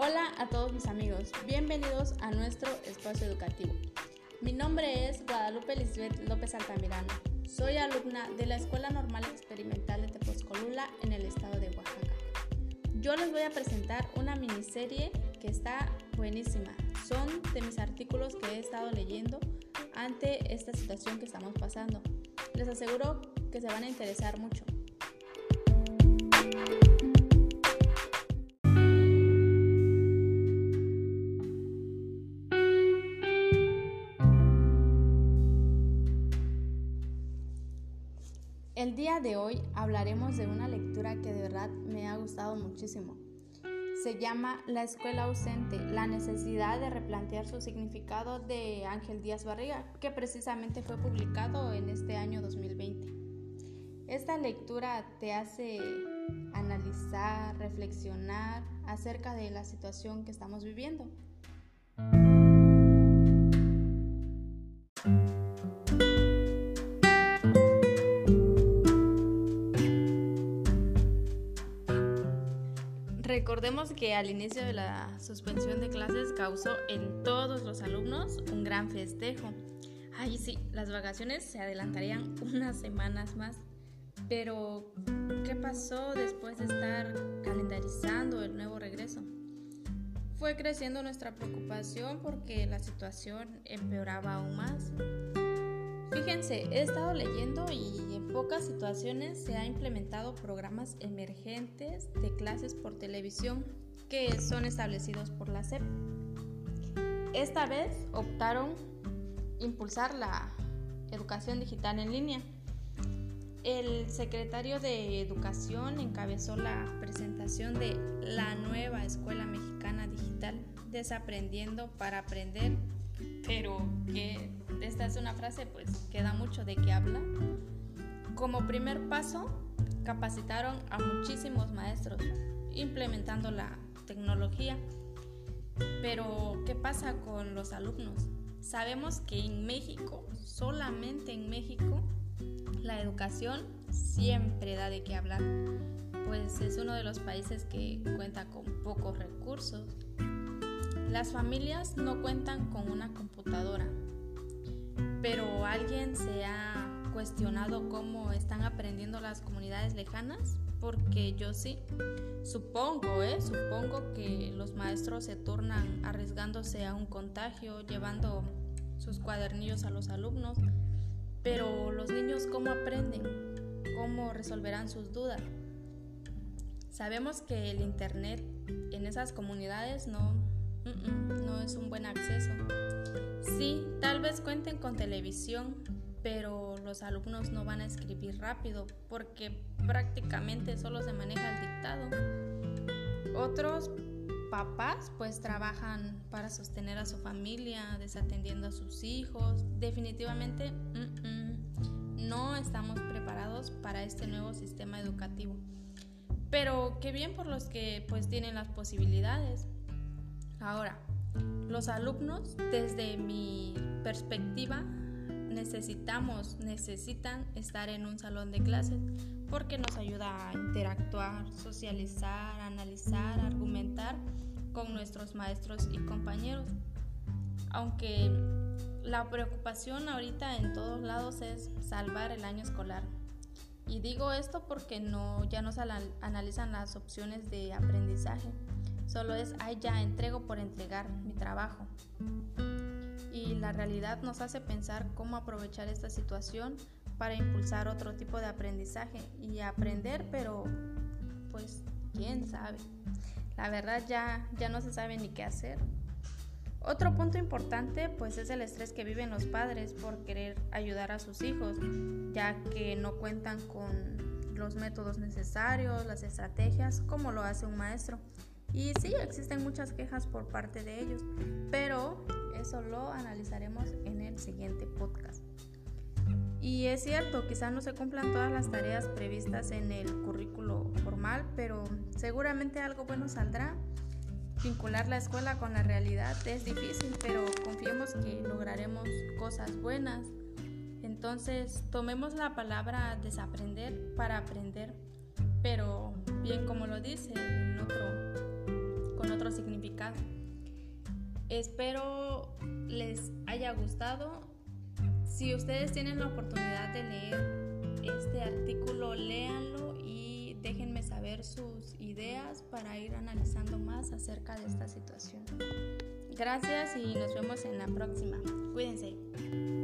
Hola a todos mis amigos, bienvenidos a nuestro espacio educativo. Mi nombre es Guadalupe Lisbeth López Altamirano. Soy alumna de la Escuela Normal Experimental de Tepozcolula en el estado de Oaxaca. Yo les voy a presentar una miniserie que está buenísima. Son de mis artículos que he estado leyendo ante esta situación que estamos pasando. Les aseguro que se van a interesar mucho. El día de hoy hablaremos de una lectura que de verdad me ha gustado muchísimo. Se llama La escuela ausente, la necesidad de replantear su significado de Ángel Díaz Barriga, que precisamente fue publicado en este año 2020. Esta lectura te hace analizar, reflexionar acerca de la situación que estamos viviendo. Recordemos que al inicio de la suspensión de clases causó en todos los alumnos un gran festejo. Ay, sí, las vacaciones se adelantarían unas semanas más. Pero, ¿qué pasó después de estar calendarizando el nuevo regreso? Fue creciendo nuestra preocupación porque la situación empeoraba aún más. Fíjense, he estado leyendo y en pocas situaciones se ha implementado programas emergentes de clases por televisión que son establecidos por la SEP. Esta vez optaron impulsar la educación digital en línea. El secretario de Educación encabezó la presentación de la nueva Escuela Mexicana Digital, Desaprendiendo para Aprender, pero que esta es una frase pues que da mucho de qué habla. Como primer paso, capacitaron a muchísimos maestros implementando la tecnología. Pero, ¿qué pasa con los alumnos? Sabemos que en México, solamente en México, la educación siempre da de qué hablar, pues es uno de los países que cuenta con pocos recursos. Las familias no cuentan con una computadora, pero ¿alguien se ha cuestionado cómo están aprendiendo las comunidades lejanas? Porque yo sí. Supongo, ¿eh? Supongo que los maestros se turnan arriesgándose a un contagio, llevando sus cuadernillos a los alumnos. Pero los niños, ¿cómo aprenden? ¿Cómo resolverán sus dudas? Sabemos que el Internet en esas comunidades no, no es un buen acceso. Sí, tal vez cuenten con televisión, pero los alumnos no van a escribir rápido porque prácticamente solo se maneja el dictado. Otros papás pues trabajan para sostener a su familia, desatendiendo a sus hijos. Definitivamente no estamos preparados para este nuevo sistema educativo. Pero qué bien por los que pues tienen las posibilidades. Ahora, los alumnos, desde mi perspectiva, necesitamos, necesitan estar en un salón de clases porque nos ayuda a interactuar, socializar, analizar, argumentar con nuestros maestros y compañeros. Aunque la preocupación ahorita en todos lados es salvar el año escolar. Y digo esto porque no, ya no se analizan las opciones de aprendizaje Solo es, ay ya, entrego por entregar mi trabajo. Y la realidad nos hace pensar cómo aprovechar esta situación para impulsar otro tipo de aprendizaje y aprender, pero pues quién sabe. La verdad ya, ya no se sabe ni qué hacer. Otro punto importante pues es el estrés que viven los padres por querer ayudar a sus hijos, ya que no cuentan con los métodos necesarios, las estrategias, como lo hace un maestro. Y sí, existen muchas quejas por parte de ellos, pero eso lo analizaremos en el siguiente podcast. Y es cierto, quizás no se cumplan todas las tareas previstas en el currículo formal, pero seguramente algo bueno saldrá. Vincular la escuela con la realidad es difícil, pero confiemos que lograremos cosas buenas. Entonces, tomemos la palabra desaprender para aprender, pero bien como lo dice en otro otro significado. Espero les haya gustado. Si ustedes tienen la oportunidad de leer este artículo, léanlo y déjenme saber sus ideas para ir analizando más acerca de esta situación. Gracias y nos vemos en la próxima. Cuídense.